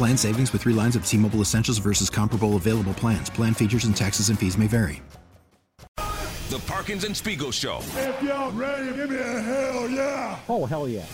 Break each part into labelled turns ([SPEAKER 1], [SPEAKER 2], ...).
[SPEAKER 1] Plan savings with three lines of T Mobile Essentials versus comparable available plans. Plan features and taxes and fees may vary.
[SPEAKER 2] The Parkins and Spiegel Show.
[SPEAKER 3] If y'all ready, give me a hell yeah.
[SPEAKER 4] Oh, hell yeah.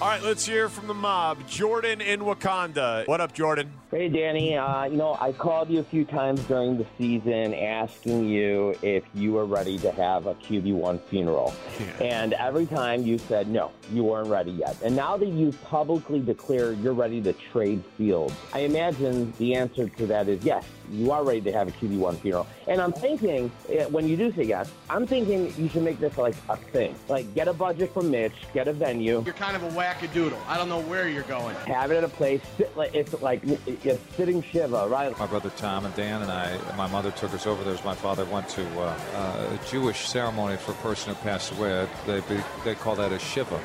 [SPEAKER 5] All right, let's hear from the mob. Jordan in Wauconda. What up, Jordan?
[SPEAKER 6] Hey, Danny. Uh, you know, I called you a few times during the season asking you if you were ready to have a QB1 funeral.
[SPEAKER 5] Yeah.
[SPEAKER 6] And every time you said no, you weren't ready yet. And now that you've publicly declared you're ready to trade fields, I imagine the answer to that is yes, you are ready to have a QB1 funeral. And I'm thinking, eh, when you do say yes, I'm thinking you should make this like a thing. Like, get a budget from Mitch, get a venue,
[SPEAKER 7] You're kind of a wackadoodle. I don't know where you're going.
[SPEAKER 6] have it at a place, sit like, it's like a sitting Shiva, right?
[SPEAKER 8] My brother Tom and Dan and I, my mother took us over there as my father went to uh, uh, a Jewish ceremony for a person who passed away. They, they call that a Shiva.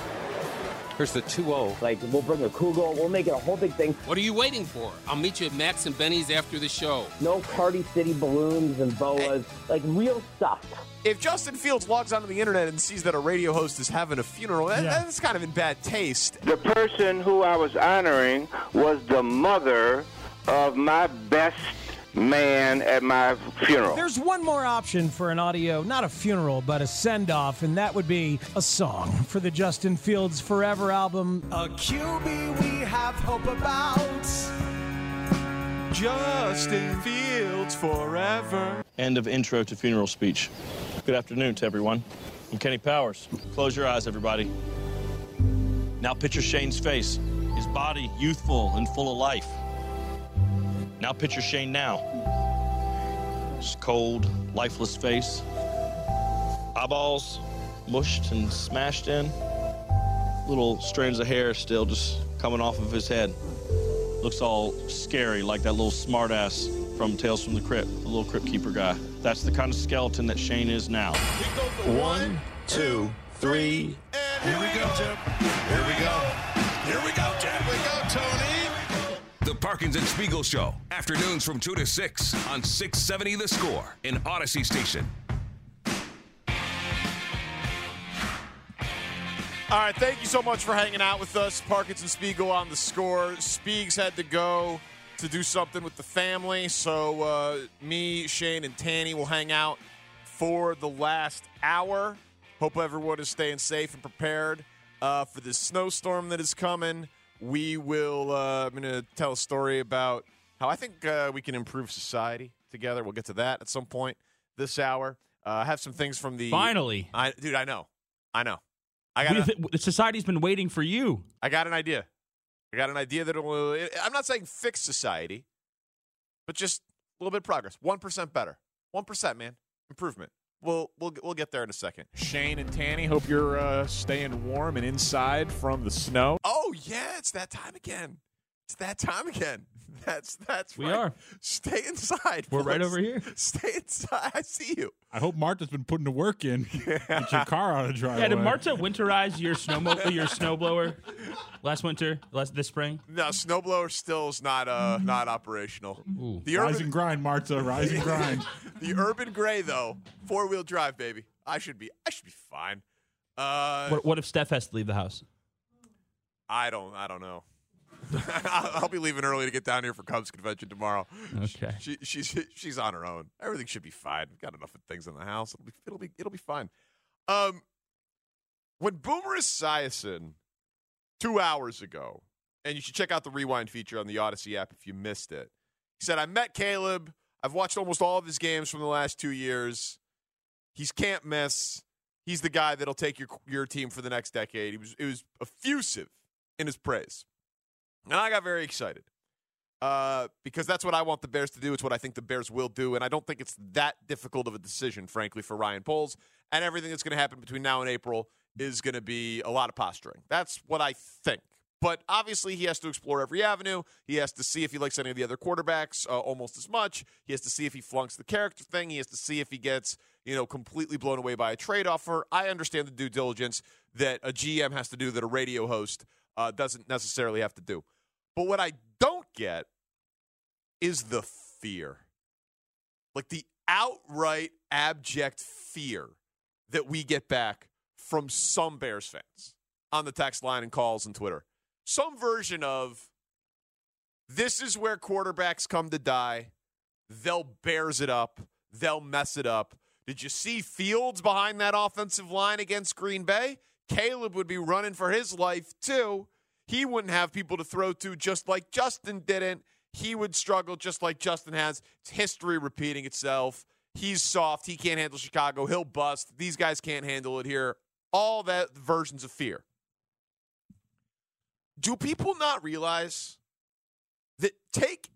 [SPEAKER 8] Here's the 2-0.
[SPEAKER 6] Like, we'll bring a Kugel, we'll make it a whole big thing.
[SPEAKER 9] What are you waiting for? I'll meet you at Max and Benny's after the show.
[SPEAKER 6] No Party City balloons and boas, like real stuff.
[SPEAKER 5] If Justin Fields logs onto the internet and sees that a radio host is having a funeral, that, that's kind of in bad taste.
[SPEAKER 10] The person who I was honoring was the mother of my best man at my funeral.
[SPEAKER 4] There's one more option for an audio, not a funeral, but a send off, and that would be a song for the Justin Fields Forever album.
[SPEAKER 3] A QB we have hope about.
[SPEAKER 5] Justin Fields forever.
[SPEAKER 11] End of intro to funeral speech. Good afternoon to everyone. I'm Kenny Powers. Close your eyes, everybody. Now picture Shane's face, his body youthful and full of life. Now picture Shane now. His cold, lifeless face. Eyeballs mushed and smashed in. Little strands of hair still just coming off of his head. Looks all scary, like that little smartass from Tales from the Crypt, the little crypt keeper guy. That's the kind of skeleton that Shane is now.
[SPEAKER 3] One, two, three. And here we go, Jim. Here we go. Here we go, Jim. We go, Tony.
[SPEAKER 2] The Parkins and Spiegel Show. Afternoons from 2 to 6 on 670 The Score in Audacy Station.
[SPEAKER 5] All right, thank you so much for hanging out with us. Parkins and Spiegel on the score. Spiegs had to go to do something with the family, so uh, me, Shane, and Tanny will hang out for the last hour. Hope everyone is staying safe and prepared uh, for this snowstorm that is coming. We will. Uh, I'm going to tell a story about how I think uh, we can improve society together. We'll get to that at some point this hour. Uh, I have some things from the
[SPEAKER 12] Finally.
[SPEAKER 5] I, dude. I know. I know. I got.
[SPEAKER 12] We- the society's been waiting for you.
[SPEAKER 5] I got an idea. I got an idea that will. I'm not saying fix society, but just a little bit of progress. One percent better. One percent, man. Improvement. We'll we'll we'll get there in a second.
[SPEAKER 13] Shane and Tanny, hope you're uh, staying warm and inside from the snow.
[SPEAKER 5] Oh yeah, it's that time again. It's that time again. That's that's
[SPEAKER 12] We
[SPEAKER 5] right.
[SPEAKER 12] are.
[SPEAKER 5] Stay inside.
[SPEAKER 12] We're right over here.
[SPEAKER 5] Stay inside. I see you.
[SPEAKER 13] I hope Martha's been putting the work in. Get your car out of driveway.
[SPEAKER 12] Yeah, did Marta winterize your snow your snowblower last winter, last this spring?
[SPEAKER 5] No, snowblower still is not uh not operational.
[SPEAKER 12] Ooh.
[SPEAKER 5] The
[SPEAKER 13] Rise
[SPEAKER 5] urban
[SPEAKER 13] and grind, Martha. Rise and grind.
[SPEAKER 5] the urban gray though, four wheel drive, baby. I should be I should be fine. Uh,
[SPEAKER 12] What, what if Steph has to leave the house?
[SPEAKER 5] I don't. I don't know. I'll, I'll be leaving early to get down here for Cubs convention tomorrow.
[SPEAKER 12] Okay.
[SPEAKER 5] She, she's she's on her own. Everything should be fine. We've got enough things in the house. It'll be it'll be it'll be fine. Um, when Boomer Esiason two hours ago and you should check out the rewind feature on the Audacy app if you missed it. He said, I met Caleb. I've watched almost all of his games from the last two years. He's can't miss. He's the guy that'll take your your team for the next decade. He was it was effusive in his praise. And I got very excited. Uh, because that's what I want the Bears to do. It's what I think the Bears will do. And I don't think it's that difficult of a decision, frankly, for Ryan Poles. And everything that's going to happen between now and April is going to be a lot of posturing. That's what I think. But obviously, he has to explore every avenue. He has to see if he likes any of the other quarterbacks uh, almost as much. He has to see if he flunks the character thing. He has to see if he gets, you know, completely blown away by a trade offer. I understand the due diligence that a GM has to do that a radio host uh, doesn't necessarily have to do. But what I don't get is the fear. Like the outright abject fear that we get back from some Bears fans on the text line and calls and Twitter. Some version of this is where quarterbacks come to die. They'll bears it up. They'll mess it up. Did you see Fields behind that offensive line against Green Bay? Caleb would be running for his life too. He wouldn't have people to throw to just like Justin didn't. He would struggle just like Justin has. It's history repeating itself. He's soft. He can't handle Chicago. He'll bust. These guys can't handle it here. All that versions of fear. Do people not realize that take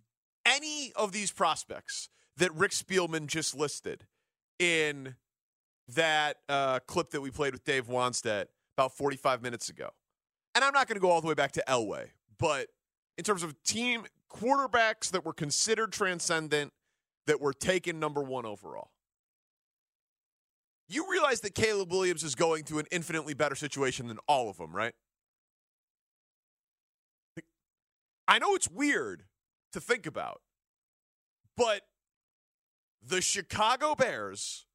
[SPEAKER 5] any of these prospects that Rick Spielman just listed in that uh, clip that we played with Dave Wannstedt about 45 minutes ago? And I'm not going to go all the way back to Elway, but in terms of team quarterbacks that were considered transcendent, that were taken number one overall. You realize that Caleb Williams is going to an infinitely better situation than all of them, right? I know it's weird to think about, but the Chicago Bears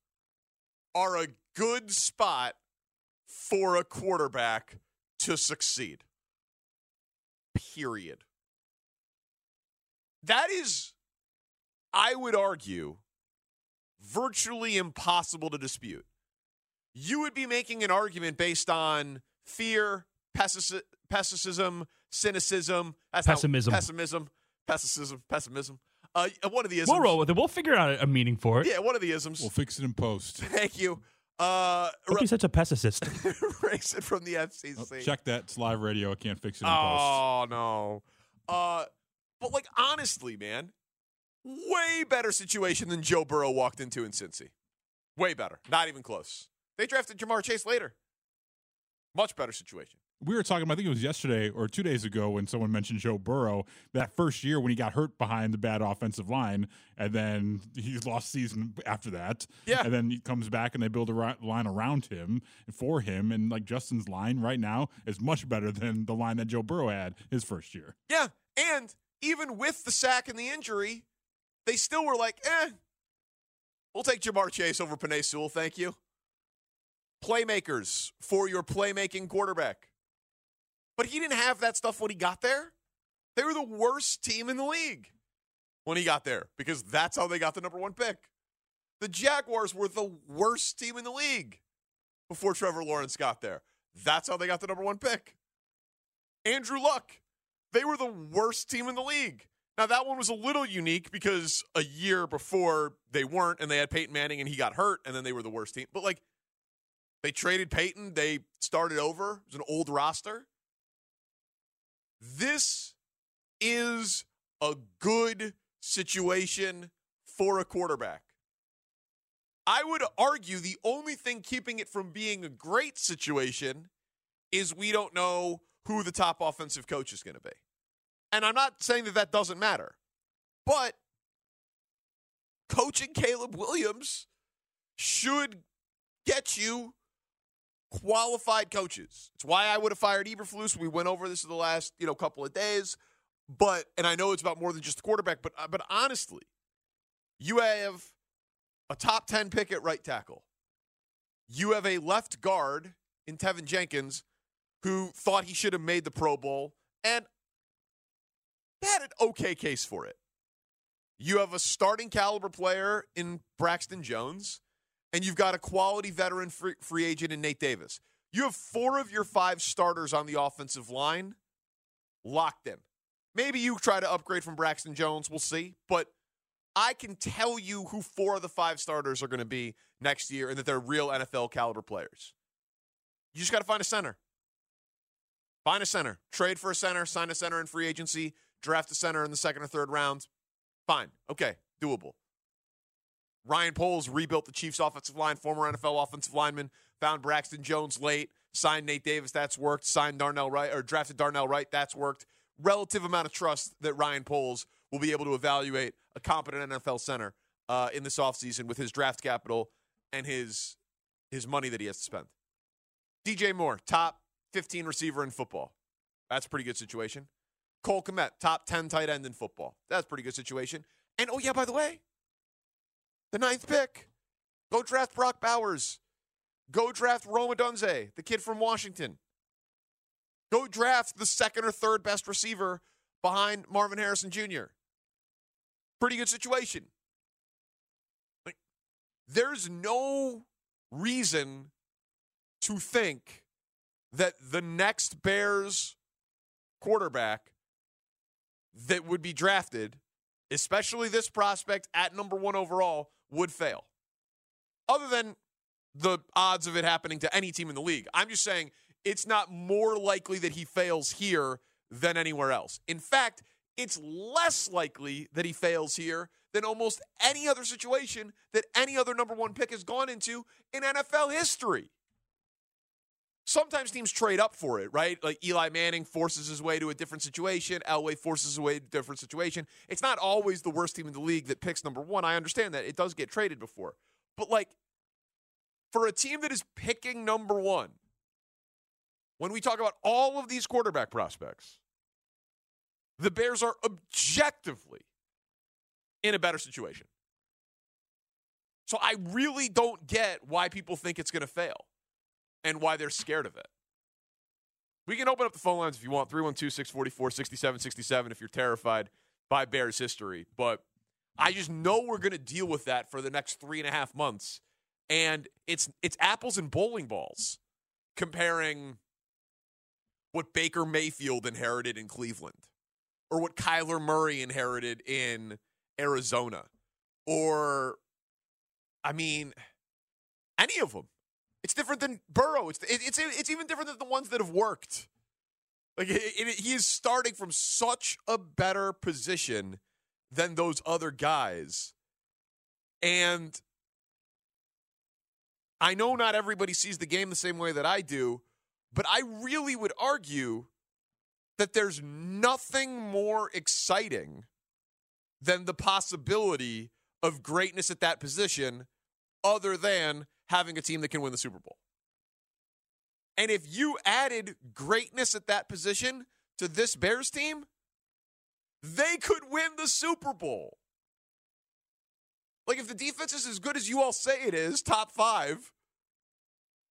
[SPEAKER 5] are a good spot for a quarterback to succeed. Period. That is, I would argue, virtually impossible to dispute. You would be making an argument based on fear, pessimism, cynicism, that's
[SPEAKER 12] pessimism,
[SPEAKER 5] pessimism, pessimism, pessimism. Uh, one of the isms.
[SPEAKER 12] We'll roll with it. We'll figure out a meaning for it.
[SPEAKER 5] Yeah, one of the isms.
[SPEAKER 14] We'll fix it in post.
[SPEAKER 5] Thank you. Uh,
[SPEAKER 12] Don't be such a pessimist.
[SPEAKER 5] Race it from the FCC.
[SPEAKER 14] Oh, check that. It's live radio. I can't fix it in
[SPEAKER 5] oh, no. Uh, but, like, honestly, man, way better situation than Joe Burrow walked into in Cincy. Way better. Not even close. They drafted Ja'Marr Chase later. Much better situation
[SPEAKER 14] we were talking, about, I think it was yesterday or two days ago when someone mentioned Joe Burrow that first year when he got hurt behind the bad offensive line, and then he lost season after that.
[SPEAKER 5] Yeah.
[SPEAKER 14] And then he comes back and they build a line around him for him. And like Justin's line right now is much better than the line that Joe Burrow had his first year.
[SPEAKER 5] Yeah. And even with the sack and the injury, they still were like, eh, we'll take Ja'Marr Chase over Penei Sewell. Thank you. Playmakers for your playmaking quarterback. But he didn't have that stuff when he got there. They were the worst team in the league when he got there because that's how they got the number one pick. The Jaguars were the worst team in the league before Trevor Lawrence got there. That's how they got the number one pick. Andrew Luck, they were the worst team in the league. Now, that one was a little unique because a year before they weren't, and they had Peyton Manning and he got hurt, and then they were the worst team. But, like, they traded Peyton, they started over. It was an old roster. This is a good situation for a quarterback. I would argue the only thing keeping it from being a great situation is we don't know who the top offensive coach is going to be. And I'm not saying that that doesn't matter, but coaching Caleb Williams should get you qualified coaches. It's why I would have fired Eberflus. We went over this in the last you know couple of days, but and I know it's about more than just the quarterback, but uh, but honestly, you have a top ten pick at right tackle. You have a left guard in Teven Jenkins who thought he should have made the Pro Bowl and had an okay case for it. You have a starting caliber player in Braxton Jones and you've got a quality veteran free, free agent in Nate Davis. You have four of your five starters on the offensive line locked in. Maybe you try to upgrade from Braxton Jones. We'll see. But I can tell you who four of the five starters are going to be next year and that they're real NFL caliber players. You just got to find a center. Find a center. Trade for a center, sign a center in free agency, draft a center in the second or third round. Fine. Okay. Doable. Ryan Poles rebuilt the Chiefs offensive line, former NFL offensive lineman, found Braxton Jones late, signed Nate Davis, that's worked, signed Darnell Wright, or drafted Darnell Wright, that's worked. Relative amount of trust that Ryan Poles will be able to evaluate a competent NFL center uh, in this offseason with his draft capital and his his money that he has to spend. DJ Moore, top 15 receiver in football. That's pretty good situation. Cole Kmet, top 10 tight end in football. That's pretty good situation. And oh, yeah, by the way, the ninth pick. Go draft Brock Bowers. Go draft Rome Odunze, the kid from Washington. Go draft the second or third best receiver behind Marvin Harrison Jr. Pretty good situation. Like, there's no reason to think that the next Bears quarterback that would be drafted, especially this prospect at number one overall, would fail. Other than the odds of it happening to any team in the league. I'm just saying it's not more likely that he fails here than anywhere else. In fact, it's less likely that he fails here than almost any other situation that any other number one pick has gone into in NFL history. Sometimes teams trade up for it, right? Like Eli Manning forces his way to a different situation. Elway forces his way to a different situation. It's not always the worst team in the league that picks number one. I understand that. It does get traded before. But like for a team that is picking number one, when we talk about all of these quarterback prospects, the Bears are objectively in a better situation. So I really don't get why people think it's going to fail and why they're scared of it. We can open up the phone lines if you want 312 644 6767 if you're terrified by Bears history. But I just know we're going to deal with that for the next three and a half months. And it's it's apples and bowling balls comparing what Baker Mayfield inherited in Cleveland or what Kyler Murray inherited in Arizona or I mean any of them. It's different than Burrow. It's it's it's even different than the ones that have worked. Like it, it, he is starting from such a better position than those other guys, and I know not everybody sees the game the same way that I do, but I really would argue that there's nothing more exciting than the possibility of greatness at that position other than having a team that can win the Super Bowl. And if you added greatness at that position to this Bears team, they could win the Super Bowl. Like if the defense is as good as you all say it is, top five,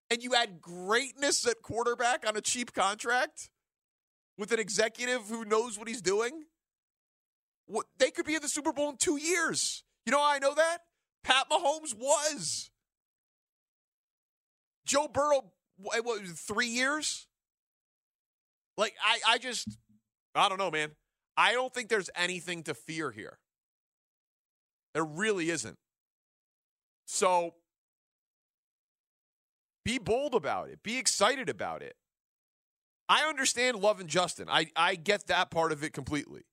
[SPEAKER 5] and you add greatness at quarterback on a cheap contract with an executive who knows what he's doing, what, they could be in the Super Bowl in two years. You know I know that? Pat Mahomes was. Joe Burrow, what, what three years? Like, I, I just, I don't know, man. I don't think there's anything to fear here. There really isn't. So be bold about it. Be excited about it. I understand love and Justin. I, I get that part of it completely.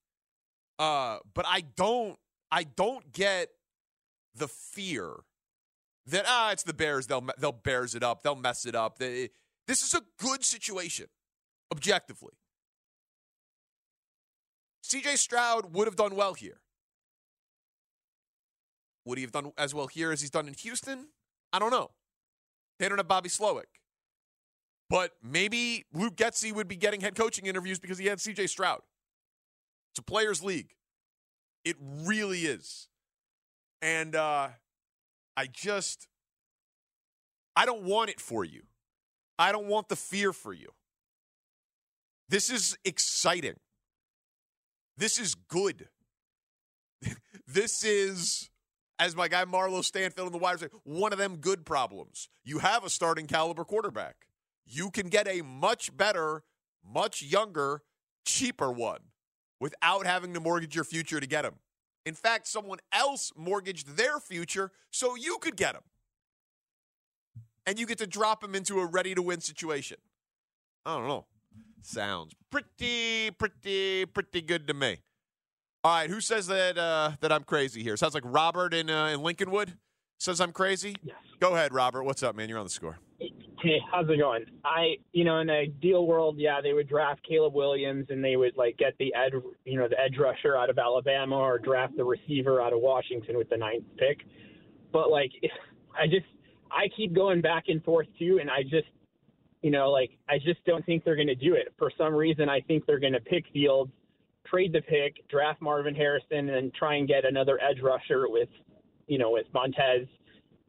[SPEAKER 5] Uh, but I don't I don't get the fear that ah it's the Bears they'll they'll bears it up they'll mess it up. They, this is a good situation objectively. CJ Stroud would have done well here. Would he have done as well here as he's done in Houston? I don't know. They don't have Bobby Slowik. But maybe Luke Getsy would be getting head coaching interviews because he had CJ Stroud. It's a players' league. It really is. And uh, I just, I don't want it for you. I don't want the fear for you. This is exciting. This is good. this is, as my guy Marlo Stanfield in the wire say, one of them good problems. You have a starting caliber quarterback. You can get a much better, much younger, cheaper one without having to mortgage your future to get him. In fact, someone else mortgaged their future so you could get them. And you get to drop them into a ready to win situation. I don't know. Sounds pretty, pretty, pretty good to me. All right, who says that uh, that I'm crazy here? Sounds like Robert in uh, in Lincolnwood says I'm crazy.
[SPEAKER 15] Yes.
[SPEAKER 5] Go ahead, Robert. What's up, man? You're on the score.
[SPEAKER 15] Hey, how's it going? I, you know, in an ideal world, yeah, they would draft Caleb Williams and they would like get the ed, you know, the edge rusher out of Alabama or draft the receiver out of Washington with the ninth pick. But like, I just, I keep going back and forth too, and I just, you know, like I just don't think they're going to do it. For some reason, I think they're going to pick Fields, trade the pick, draft Marvin Harrison, and try and get another edge rusher with, you know, with Montez.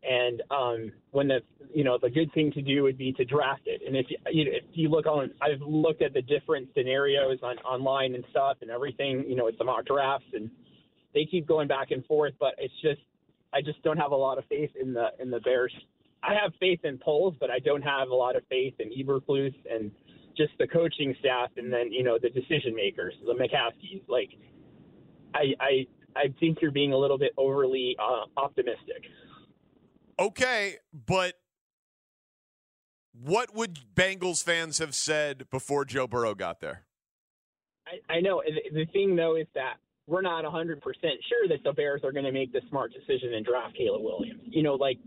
[SPEAKER 15] And um, when the you know the good thing to do would be to draft it. And if you, you know, if you look on, I've looked at the different scenarios on online and stuff and everything. You know, it's the mock drafts, and they keep going back and forth. But it's just I just don't have a lot of faith in the in the Bears. I have faith in Poles, but I don't have a lot of faith in Eberflus and just the coaching staff, and then you know the decision makers, the McCaskies. Like, I I I think you're being a little bit overly uh, optimistic.
[SPEAKER 5] Okay, but what would Bengals fans have said before Joe Burrow got there?
[SPEAKER 15] I, I know. The thing, though, is that we're not 100% sure that the Bears are going to make the smart decision and draft Caleb Williams. You know, like,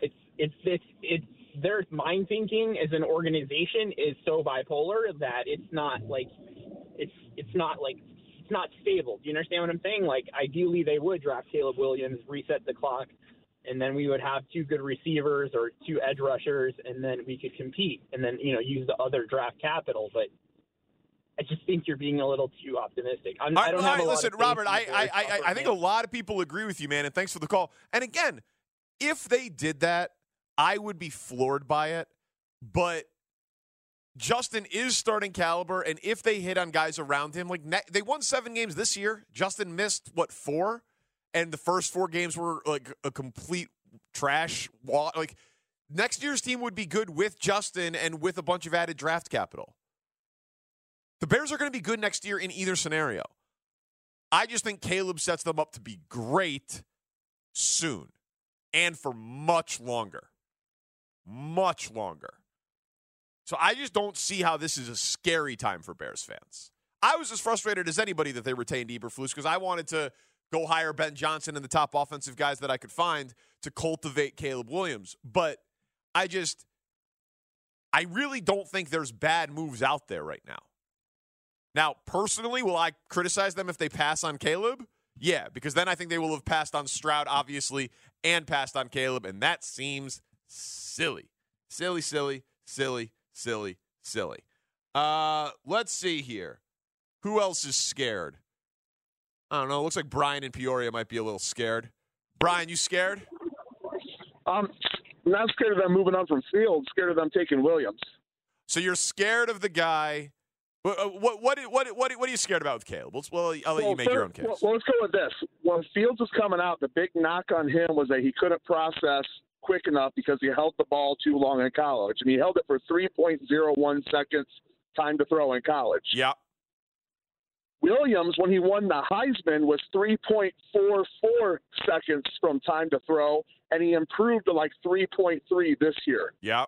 [SPEAKER 15] it's, it's this, it's, their mind thinking as an organization is so bipolar that it's not like, it's, it's not like, it's not stable. Do you understand what I'm saying? Like, ideally, they would draft Caleb Williams, reset the clock, and then we would have two good receivers or two edge rushers, and then we could compete, and then you know use the other draft capital. But I just think you're being a little too optimistic. I'm, I don't
[SPEAKER 5] right,
[SPEAKER 15] have a
[SPEAKER 5] listen, Robert. I, I, I, I think a lot of people agree with you, man. And thanks for the call. And again, if they did that, I would be floored by it. But Justin is starting caliber, and if they hit on guys around him, like ne- they won seven games this year. Justin missed what four, and the first four games were like a complete trash. wa- Like next year's team would be good with Justin and with a bunch of added draft capital. The Bears are going to be good next year in either scenario. I just think Caleb sets them up to be great soon and for much longer. Much longer. So I just don't see how this is a scary time for Bears fans. I was as frustrated as anybody that they retained Eberflus because I wanted to go hire Ben Johnson and the top offensive guys that I could find to cultivate Caleb Williams. But I just, I really don't think there's bad moves out there right now. Now, personally, will I criticize them if they pass on Caleb? Yeah, because then I think they will have passed on Stroud, obviously, and passed on Caleb, and that seems silly. Silly, silly, silly, silly, silly. Uh, let's see here. Who else is scared? I don't know. It looks like Brian in Peoria might be a little scared. Brian, you scared?
[SPEAKER 16] Um, I'm not scared of them moving on from Fields. Scared of them taking Williams.
[SPEAKER 5] So you're scared of the guy. What what what what what, what are you scared about with Caleb? Well, I'll let you make your own case.
[SPEAKER 16] Well, well, let's go with this. When Fields was coming out, the big knock on him was that he couldn't process quick enough because he held the ball too long in college, and he held it for 3.01 seconds time to throw in college.
[SPEAKER 5] Yeah.
[SPEAKER 16] Williams, when he won the Heisman, was 3.44 seconds from time to throw, and he improved to like 3.3 this year.
[SPEAKER 5] Yeah.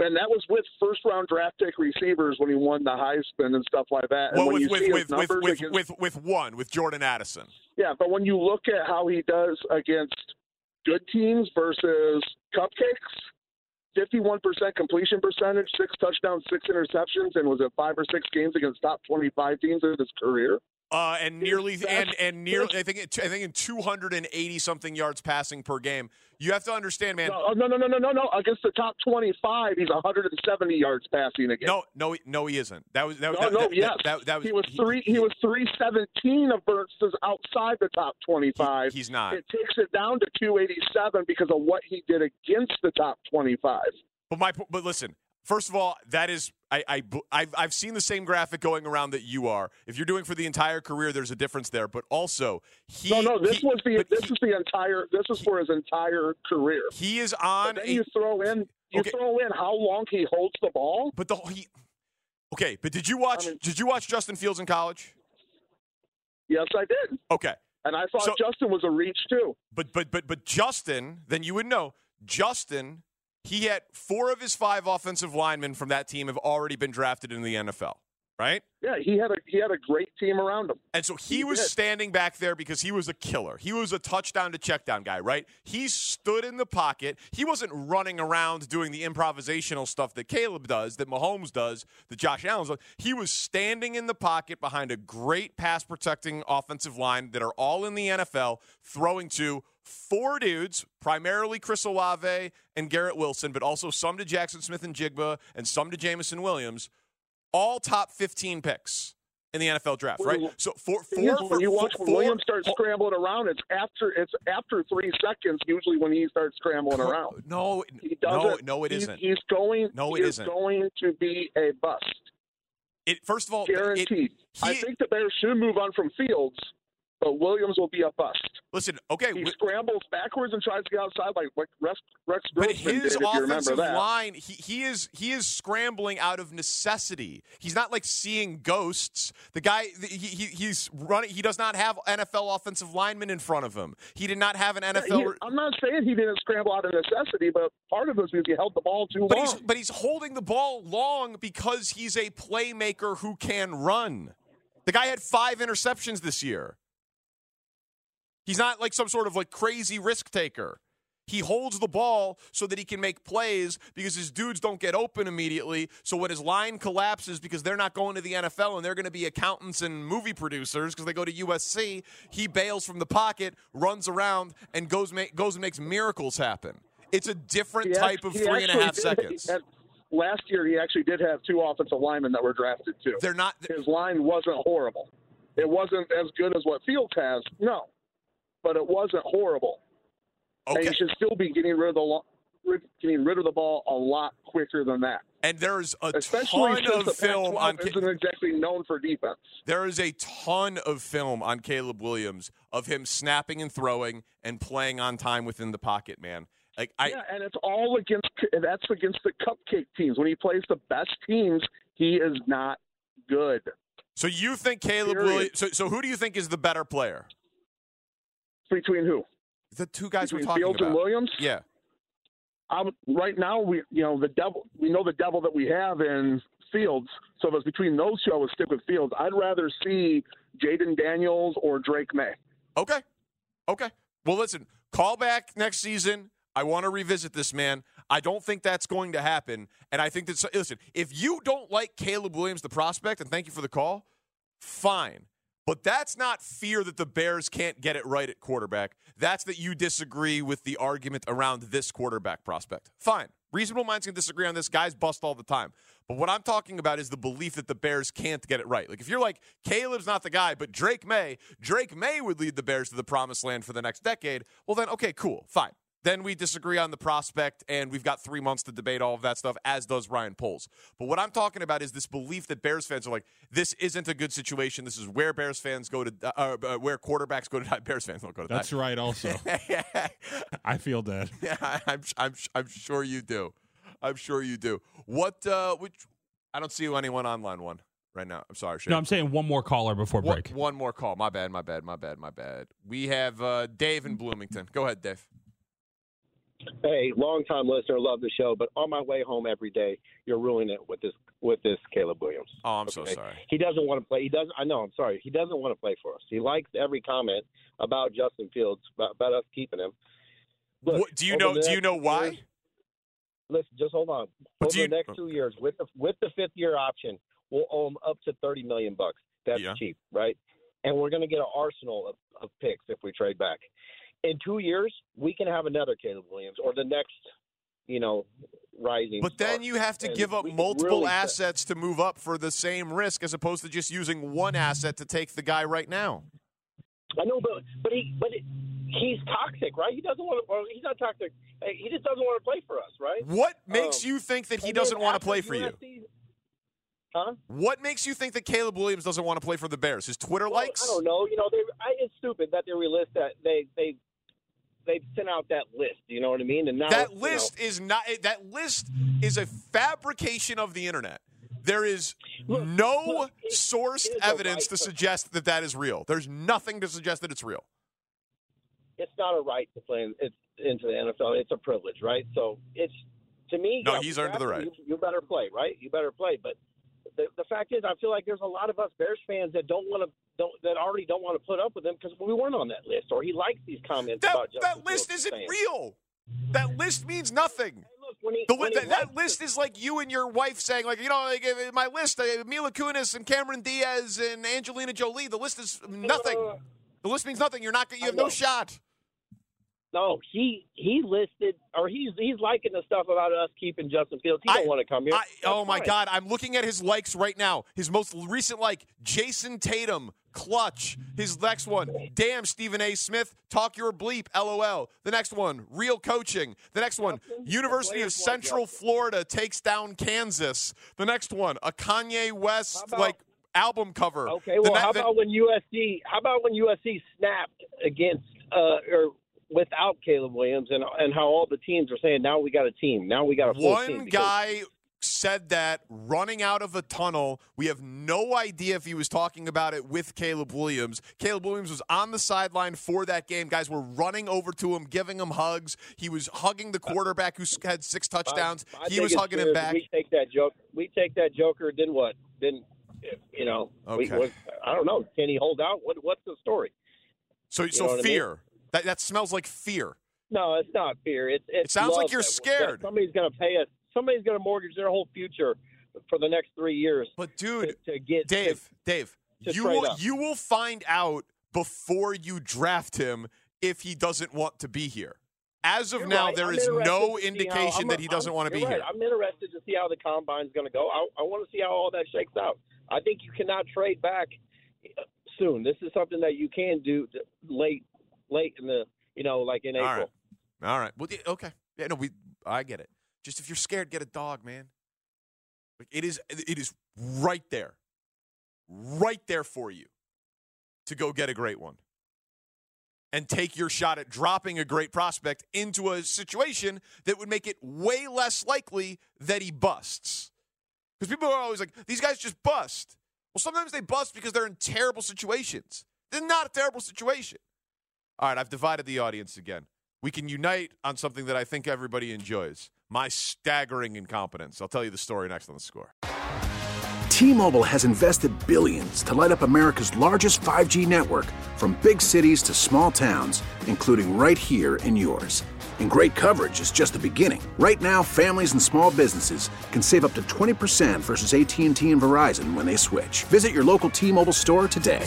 [SPEAKER 16] And that was with first round draft pick receivers when he won the Heisman and stuff like that.
[SPEAKER 5] Well, with with with with, with,
[SPEAKER 16] against-
[SPEAKER 5] with with one with Jordan Addison.
[SPEAKER 16] yeah, but when you look at how he does against good teams versus cupcakes, 51% completion percentage, six touchdowns, six interceptions, and was it five or six games against top 25 teams in his career?
[SPEAKER 5] Uh, and nearly and and nearly I think I think in 280 something yards passing per game. You have to understand, man.
[SPEAKER 16] No, no, no, no, no, no. Against the top 25, he's 170 yards passing again.
[SPEAKER 5] No, no, he- no, he isn't. That was that,
[SPEAKER 16] No,
[SPEAKER 5] that,
[SPEAKER 16] no,
[SPEAKER 5] that,
[SPEAKER 16] yes.
[SPEAKER 5] that, that was
[SPEAKER 16] he was three. He was three seventeen of versus outside the top twenty five.
[SPEAKER 5] he's not.
[SPEAKER 16] It takes it down to two eighty seven because of what he did against the top twenty five.
[SPEAKER 5] But my but listen, first of all, that is I, I I've I've seen the same graphic going around that you are. If you're doing for the entire career, there's a difference there. But also, he
[SPEAKER 16] No, no. This
[SPEAKER 5] he-
[SPEAKER 16] was the. This
[SPEAKER 5] he-
[SPEAKER 16] is the entire. This is for his entire career.
[SPEAKER 5] He is on.
[SPEAKER 16] But then
[SPEAKER 5] a-
[SPEAKER 16] you throw in. You
[SPEAKER 5] Okay.
[SPEAKER 16] throw in how long he holds the ball.
[SPEAKER 5] But the he Okay, but did you watch? did you watch Justin Fields in college?
[SPEAKER 16] Yes, I did.
[SPEAKER 5] Okay,
[SPEAKER 16] And I thought
[SPEAKER 5] So-
[SPEAKER 16] Justin was a reach too.
[SPEAKER 5] but but but but Justin, then you would know Justin. He had four of his five offensive linemen from that team have already been drafted in the NFL, right?
[SPEAKER 16] Yeah, he had a he had a great team around him.
[SPEAKER 5] And so he,
[SPEAKER 16] He
[SPEAKER 5] was
[SPEAKER 16] did.
[SPEAKER 5] standing back there because he was a killer. He was a touchdown to check down guy, right? He stood in the pocket. He wasn't running around doing the improvisational stuff that Caleb does, that Mahomes does, that Josh Allen does. He was standing in the pocket behind a great pass protecting offensive line that are all in the NFL, throwing to four dudes, primarily Chris Olave and Garrett Wilson, but also some to Jaxon Smith-Njigba and some to Jameson Williams, all top 15 picks in the NFL draft, right? So four, four,
[SPEAKER 16] when you watch
[SPEAKER 5] four,
[SPEAKER 16] when Williams start scrambling around, it's after it's after three seconds usually when he starts scrambling around.
[SPEAKER 5] No,
[SPEAKER 16] he doesn't.
[SPEAKER 5] no, it
[SPEAKER 16] he's,
[SPEAKER 5] isn't.
[SPEAKER 16] He's going.
[SPEAKER 5] No, it
[SPEAKER 16] is
[SPEAKER 5] isn't.
[SPEAKER 16] going to be a bust.
[SPEAKER 5] It first of all, it-
[SPEAKER 16] Guaranteed. I think the Bears should move on from Fields, but Williams will be a bust.
[SPEAKER 5] Listen, okay,
[SPEAKER 16] He scrambles backwards and tries to get outside like Rex, Rex
[SPEAKER 5] but
[SPEAKER 16] did,
[SPEAKER 5] his
[SPEAKER 16] if
[SPEAKER 5] offensive line, he, he is he is scrambling out of necessity. He's not like seeing ghosts. The guy, he, he he's running. He does not have NFL offensive linemen in front of him. He did not have an
[SPEAKER 16] Yeah,
[SPEAKER 5] NFL.
[SPEAKER 16] he- I'm not saying he didn't scramble out of necessity, but part of it is because he held the ball too
[SPEAKER 5] But
[SPEAKER 16] long.
[SPEAKER 5] he's but he's holding the ball long because he's a playmaker who can run. The guy had five interceptions this year. He's not like some sort of like crazy risk taker. He holds the ball so that he can make plays because his dudes don't get open immediately. So when his line collapses because they're not going to the NFL and they're going to be accountants and movie producers because they go to USC, he bails from the pocket, runs around, and goes ma- goes and makes miracles happen. It's a different
[SPEAKER 16] He
[SPEAKER 5] type of three and a half
[SPEAKER 16] did-
[SPEAKER 5] seconds.
[SPEAKER 16] at- last year, he actually did have two offensive linemen that were drafted too.
[SPEAKER 5] They're not.
[SPEAKER 16] His line wasn't horrible. It wasn't as good as what Fields has, no, but it wasn't horrible. And
[SPEAKER 5] Okay.
[SPEAKER 16] he should still be getting rid of the lo- getting rid of the ball a lot quicker than that.
[SPEAKER 5] And there's a
[SPEAKER 16] Especially
[SPEAKER 5] ton of film on.
[SPEAKER 16] Isn't exactly known for defense.
[SPEAKER 5] There is a ton of film on Caleb Williams of him snapping and throwing and playing on time within the pocket, man. Like I,
[SPEAKER 16] yeah, and it's all against that's against the cupcake teams. When he plays the best teams, he is not good.
[SPEAKER 5] so you think Caleb. Williams? So, so who do you think is the better player?
[SPEAKER 16] Between who?
[SPEAKER 5] The two guys
[SPEAKER 16] Between
[SPEAKER 5] we're talking
[SPEAKER 16] Fields
[SPEAKER 5] about.
[SPEAKER 16] and Williams.
[SPEAKER 5] Yeah.
[SPEAKER 16] I'm, right now, we you know the devil. We know the devil that we have in Fields. So if it's between those two, I would stick with Fields. I'd rather see Jayden Daniels or Drake Maye.
[SPEAKER 5] Okay. Okay. Well, listen. Call back next season. I want to revisit this, man. I don't think that's going to happen. And I think that, listen, if you don't like Caleb Williams, the prospect, and thank you for the call, fine. But that's not fear that the Bears can't get it right at quarterback. That's that you disagree with the argument around this quarterback prospect. Fine. Reasonable minds can disagree on this. Guys bust all the time. But what I'm talking about is the belief that the Bears can't get it right. Like if you're like, Caleb's not the guy, but Drake Maye, Drake Maye would lead the Bears to the promised land for the next decade. Well, then, okay, cool, fine. Then we disagree on the prospect, and we've got three months to debate all of that stuff, as does Ryan Poles. But what I'm talking about is this belief that Bears fans are like, this isn't a good situation. This is where Bears fans go to, uh, uh, where quarterbacks go to die. Bears fans don't go to
[SPEAKER 14] That's
[SPEAKER 5] die.
[SPEAKER 14] right. Also, I feel that.
[SPEAKER 5] Yeah, I'm, I'm, I'm sure you do. I'm sure you do. What? Uh, which? I don't see anyone online one right now. I'm sorry. Shane.
[SPEAKER 12] No, I'm saying one more caller before
[SPEAKER 5] One-
[SPEAKER 12] break.
[SPEAKER 5] One, more call. My bad. My bad. My bad. My bad. We have uh, Dave in Bloomington. Go ahead, Dave.
[SPEAKER 17] Hey, long time listener, love the show, but on my way home every day, you're ruining it with this with this Caleb Williams.
[SPEAKER 5] Oh, I'm so sorry.
[SPEAKER 17] He doesn't want to play. He doesn't. I know. I'm sorry. He doesn't want to play for us. He likes every comment about Justin Fields about, about us keeping him. Look,
[SPEAKER 5] What- do you know? Do you know why?
[SPEAKER 17] years- listen, just hold on. Over
[SPEAKER 5] you-
[SPEAKER 17] the next two years, with the with the fifth year option, we'll owe him up to thirty million bucks. That's
[SPEAKER 5] Yeah.
[SPEAKER 17] cheap, right? And we're going to get an arsenal of, of picks if we trade back. In two years, we can have another Caleb Williams or the next, you know, rising.
[SPEAKER 5] But then you have to give up multiple
[SPEAKER 17] really
[SPEAKER 5] assets to move up for the same risk, as opposed to just using one asset to take the guy right now.
[SPEAKER 17] I know, but but he but it, he's toxic, right? He doesn't want to. Or he's not toxic. He just doesn't want to play for us, right?
[SPEAKER 5] What makes
[SPEAKER 17] Um,
[SPEAKER 5] you think that he doesn't want to play for you?
[SPEAKER 17] Huh?
[SPEAKER 5] What makes you think that Caleb Williams doesn't want to play for the Bears? His Twitter
[SPEAKER 17] Well,
[SPEAKER 5] likes?
[SPEAKER 17] I don't know. You know, they, I, it's stupid that they relist that they they they sent out that list. You know what I mean? And now
[SPEAKER 5] that
[SPEAKER 17] you know,
[SPEAKER 5] list is not that list is a fabrication of the internet There is no sourced evidence to suggest that that is real. There's nothing to suggest that it's real.
[SPEAKER 17] It's not a right to play in, it's, into the NFL. It's a privilege, right? So it's to me.
[SPEAKER 5] No, he's earned the right.
[SPEAKER 17] You, you better play, right? You better play. But the, the fact is, I feel like there's a lot of us Bears fans that don't want to don't that already don't want to put up with him because we weren't on that list, or he likes these comments
[SPEAKER 5] That,
[SPEAKER 17] about Justin
[SPEAKER 5] that list
[SPEAKER 17] Fields
[SPEAKER 5] isn't
[SPEAKER 17] saying.
[SPEAKER 5] real. That list means nothing.
[SPEAKER 17] when he-
[SPEAKER 5] The
[SPEAKER 17] when
[SPEAKER 5] that, that list is like you and your wife saying, like, you know, like uh, my list, uh, Mila Kunis and Cameron Diaz and Angelina Jolie. The list is nothing. The list means nothing. You're not. You have no shot.
[SPEAKER 17] No, he he listed or he's he's liking the stuff about us keeping Justin Fields. He don't want to come here.
[SPEAKER 5] I, oh my
[SPEAKER 17] fine.
[SPEAKER 5] God! I'm looking at his likes right now. His most recent like: Jayson Tatum, clutch. His next one: Damn, Stephen A. Smith, talk your bleep. LOL. The next one: Real coaching. The next one: University of Central Florida takes down Kansas. The next one: a Kanye West
[SPEAKER 17] about-
[SPEAKER 5] like album cover.
[SPEAKER 17] Okay, well,
[SPEAKER 5] ne-
[SPEAKER 17] how
[SPEAKER 5] the-
[SPEAKER 17] about when USC? How about when USC snapped against uh, or without Caleb Williams, and and how all the teams are saying now we got a team, now we got a.
[SPEAKER 5] One guy said that running out of a tunnel. We have no idea if he was talking about it with Caleb Williams. Caleb Williams was on the sideline for that game. Guys were running over to him, giving him hugs. He was hugging the quarterback who had six touchdowns.
[SPEAKER 17] I- I
[SPEAKER 5] he was hugging him back.
[SPEAKER 17] We take that joke. We take that Joker. Then what? Then you know. We,
[SPEAKER 5] Okay.
[SPEAKER 17] I don't know. Can he hold out? What What's the story?
[SPEAKER 5] So,
[SPEAKER 17] You
[SPEAKER 5] so
[SPEAKER 17] what I mean?
[SPEAKER 5] That that smells like fear.
[SPEAKER 17] No, it's not fear. It's, it's
[SPEAKER 5] It sounds like you're scared.
[SPEAKER 17] somebody's going to pay us. Somebody's going to mortgage their whole future for the next three years.
[SPEAKER 5] But dude,
[SPEAKER 17] to, to get
[SPEAKER 5] Dave, Dave,
[SPEAKER 17] to
[SPEAKER 5] you will,
[SPEAKER 17] up.
[SPEAKER 5] you will find out before you draft him if he doesn't want to be here. As of
[SPEAKER 17] You're
[SPEAKER 5] now,
[SPEAKER 17] right.
[SPEAKER 5] there
[SPEAKER 17] I'm
[SPEAKER 5] is no
[SPEAKER 17] to see how-
[SPEAKER 5] indication that he doesn't
[SPEAKER 17] I'm-
[SPEAKER 5] want to be
[SPEAKER 17] right.
[SPEAKER 5] here.
[SPEAKER 17] I'm interested to see how the combine's going to go. I, I want to see how all that shakes out. I think you cannot trade back uh, soon. This is something that you can do late, late in the, you know, like in
[SPEAKER 5] All
[SPEAKER 17] April.
[SPEAKER 5] right. All right. Well, yeah, okay. Yeah, no, we. I get it. Just if you're scared, get a dog, man. Like it is. It is right there, right there for you, to go get a great one, and take your shot at dropping a great prospect into a situation that would make it way less likely that he busts. Because people are always like, these guys just bust. Well, sometimes they bust because they're in terrible situations. They're not a terrible situation. All right, I've divided the audience again. We can unite on something that I think everybody enjoys my staggering incompetence. I'll tell you the story next on the score.
[SPEAKER 18] T-Mobile has invested billions to light up America's largest 5G network from big cities to small towns, including right here in yours. And great coverage is just the beginning. Right now, families and small businesses can save up to 20% versus AT&T and Verizon when they switch. Visit your local T-Mobile store today.